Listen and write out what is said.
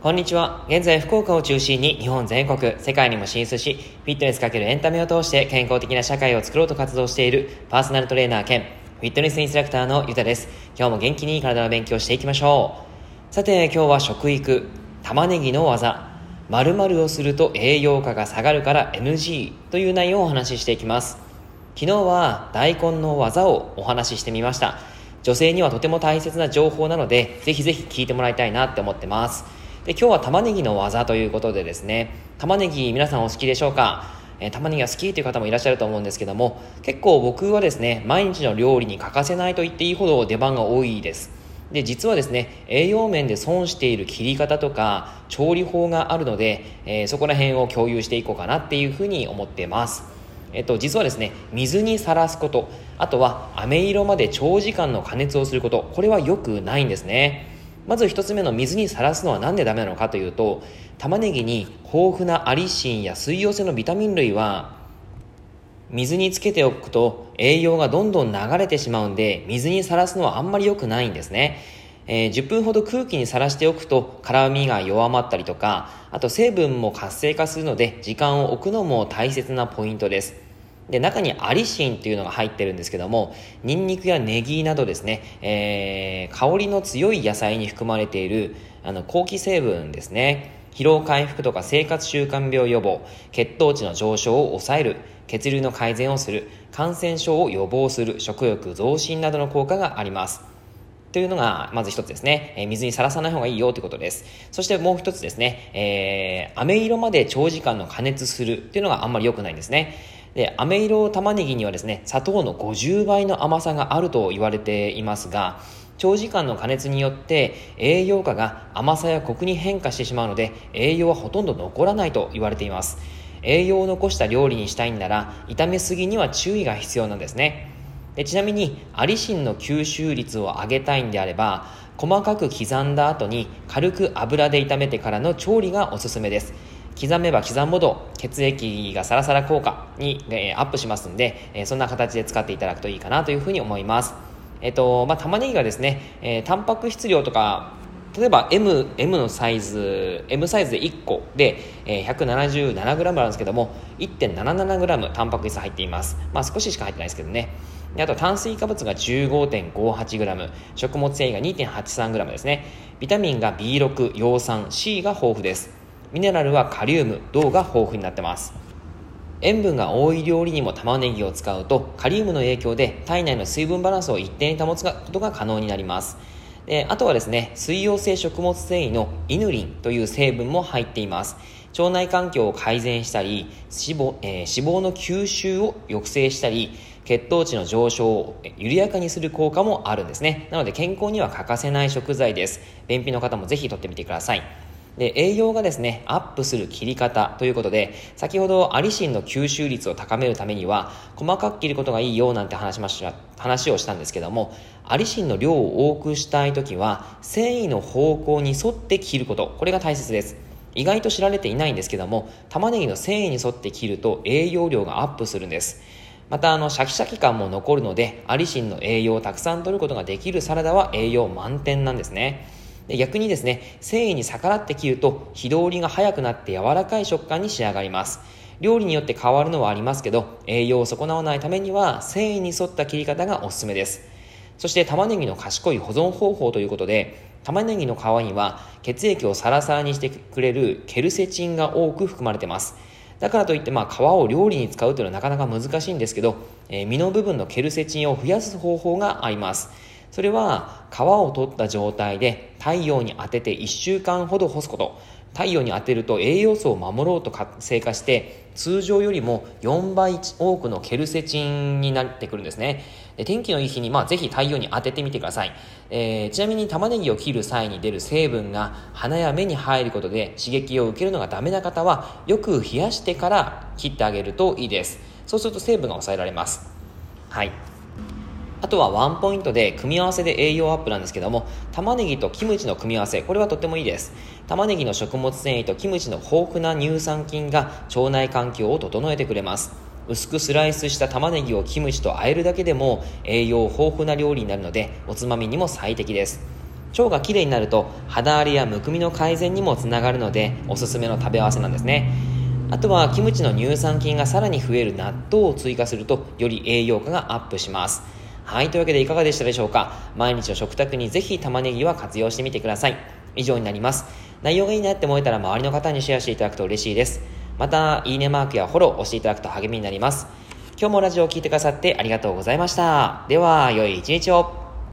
こんにちは。現在、福岡を中心に日本全国、世界にも進出し、フィットネスかけるエンタメを通して健康的な社会を作ろうと活動しているパーソナルトレーナー兼フィットネスインストラクターのゆたです。今日も元気に体の勉強していきましょう。さて、今日は食育、玉ねぎの技、〇〇をすると栄養価が下がるから NG という内容をお話ししていきます。昨日は大根の技をお話ししてみました。女性にはとても大切な情報なので、ぜひぜひ聞いてもらいたいなって思ってます。で今日は玉ねぎの技ということでですね玉ねぎ皆さんお好きでしょうか？え玉ねぎが好きという方もいらっしゃると思うんですけども結構僕はですね毎日の料理に欠かせないと言っていいほど出番が多いです。で実はですね栄養面で損している切り方とか調理法があるので、えー、そこら辺を共有していこうかなっていうふうに思ってます。えっと、実はですね水にさらすことあとは飴色まで長時間の加熱をすることこれは良くないんですね。まず1つ目の水にさらすのは何でダメなのかというと玉ねぎに豊富なアリシンや水溶性のビタミン類は水につけておくと栄養がどんどん流れてしまうんで水にさらすのはあんまり良くないんですね、えー、10分ほど空気にさらしておくと辛みが弱まったりとかあと成分も活性化するので時間を置くのも大切なポイントです。で、中にアリシンっていうのが入ってるんですけども、ニンニクやネギなどですね、えー、香りの強い野菜に含まれている、あの、抗気成分ですね。疲労回復とか生活習慣病予防、血糖値の上昇を抑える、血流の改善をする、感染症を予防する、食欲増進などの効果があります。というのが、まず一つですね。えー、水にさらさない方がいいよということです。そしてもう一つですね。えー、飴色まで長時間の加熱するっていうのがあんまり良くないんですね。で、飴色玉ねぎにはですね、砂糖の50倍の甘さがあると言われていますが、長時間の加熱によって栄養価が甘さやコクに変化してしまうので、栄養はほとんど残らないと言われています。栄養を残した料理にしたいんなら、炒めすぎには注意が必要なんですね。でちなみに、アリシンの吸収率を上げたいんであれば、細かく刻んだ後に軽く油で炒めてからの調理がおすすめです。刻めば刻むほど血液がサラサラ効果に、えー、アップしますんで、えー、そんな形で使っていただくといいかなというふうに思います。えっ、と、まあ、玉ねぎがですね、えー、タンパク質量とか、例えば M, M のサイズ、M サイズで1個で、えー、177g あるんですけども、1.77g タンパク質入っています。まあ少ししか入ってないですけどね。であと炭水化物が 15.58g、食物繊維が 2.83g ですね。ビタミンが B6、葉酸、C が豊富です。ミネラルはカリウム、銅が豊富になってます。塩分が多い料理にも玉ねぎを使うとカリウムの影響で体内の水分バランスを一定に保つことが可能になります。であとはですね水溶性食物繊維のイヌリンという成分も入っています。腸内環境を改善したり脂肪,、えー、脂肪の吸収を抑制したり血糖値の上昇を緩やかにする効果もあるんですね。なので健康には欠かせない食材です。便秘の方もぜひ取ってみてください。で栄養がですねアップする切り方ということで先ほどアリシンの吸収率を高めるためには細かく切ることがいいよなんて話しました話をしたんですけどもアリシンの量を多くしたい時は繊維の方向に沿って切ることこれが大切です。意外と知られていないんですけども玉ねぎの繊維に沿って切ると栄養量がアップするんです。またあのシャキシャキ感も残るのでアリシンの栄養をたくさん取ることができるサラダは栄養満点なんですね。逆にですね、繊維に逆らって切ると、火通りが早くなって柔らかい食感に仕上がります。料理によって変わるのはありますけど、栄養を損なわないためには、繊維に沿った切り方がおすすめです。そして玉ねぎの賢い保存方法ということで、玉ねぎの皮には血液をサラサラにしてくれるケルセチンが多く含まれています。だからといって、まあ、皮を料理に使うというのはなかなか難しいんですけど、えー、身の部分のケルセチンを増やす方法があります。それは皮を取った状態で太陽に当てて1週間ほど干すこと。太陽に当てると栄養素を守ろうと活性化して通常よりも4倍多くのケルセチンになってくるんですね。で天気のいい日に、まあ、ぜひ太陽に当ててみてください、えー、ちなみに玉ねぎを切る際に出る成分が鼻や目に入ることで刺激を受けるのがダメな方はよく冷やしてから切ってあげるといいです。そうすると成分が抑えられます。はい。あとはワンポイントで組み合わせで栄養アップなんですけども玉ねぎとキムチの組み合わせこれはとってもいいです。玉ねぎの食物繊維とキムチの豊富な乳酸菌が腸内環境を整えてくれます。薄くスライスした玉ねぎをキムチと和えるだけでも栄養豊富な料理になるのでおつまみにも最適です。腸がきれいになると肌荒れやむくみの改善にもつながるのでおすすめの食べ合わせなんですね。あとはキムチの乳酸菌がさらに増える納豆を追加するとより栄養価がアップします。はいというわけでいかがでしたでしょうか？毎日の食卓にぜひ玉ねぎは活用してみてください。以上になります。内容がいいなって思えたら周りの方にシェアしていただくと嬉しいです。またいいねマークやフォローを押していただくと励みになります。今日もラジオを聴いてくださってありがとうございました。では良い一日を。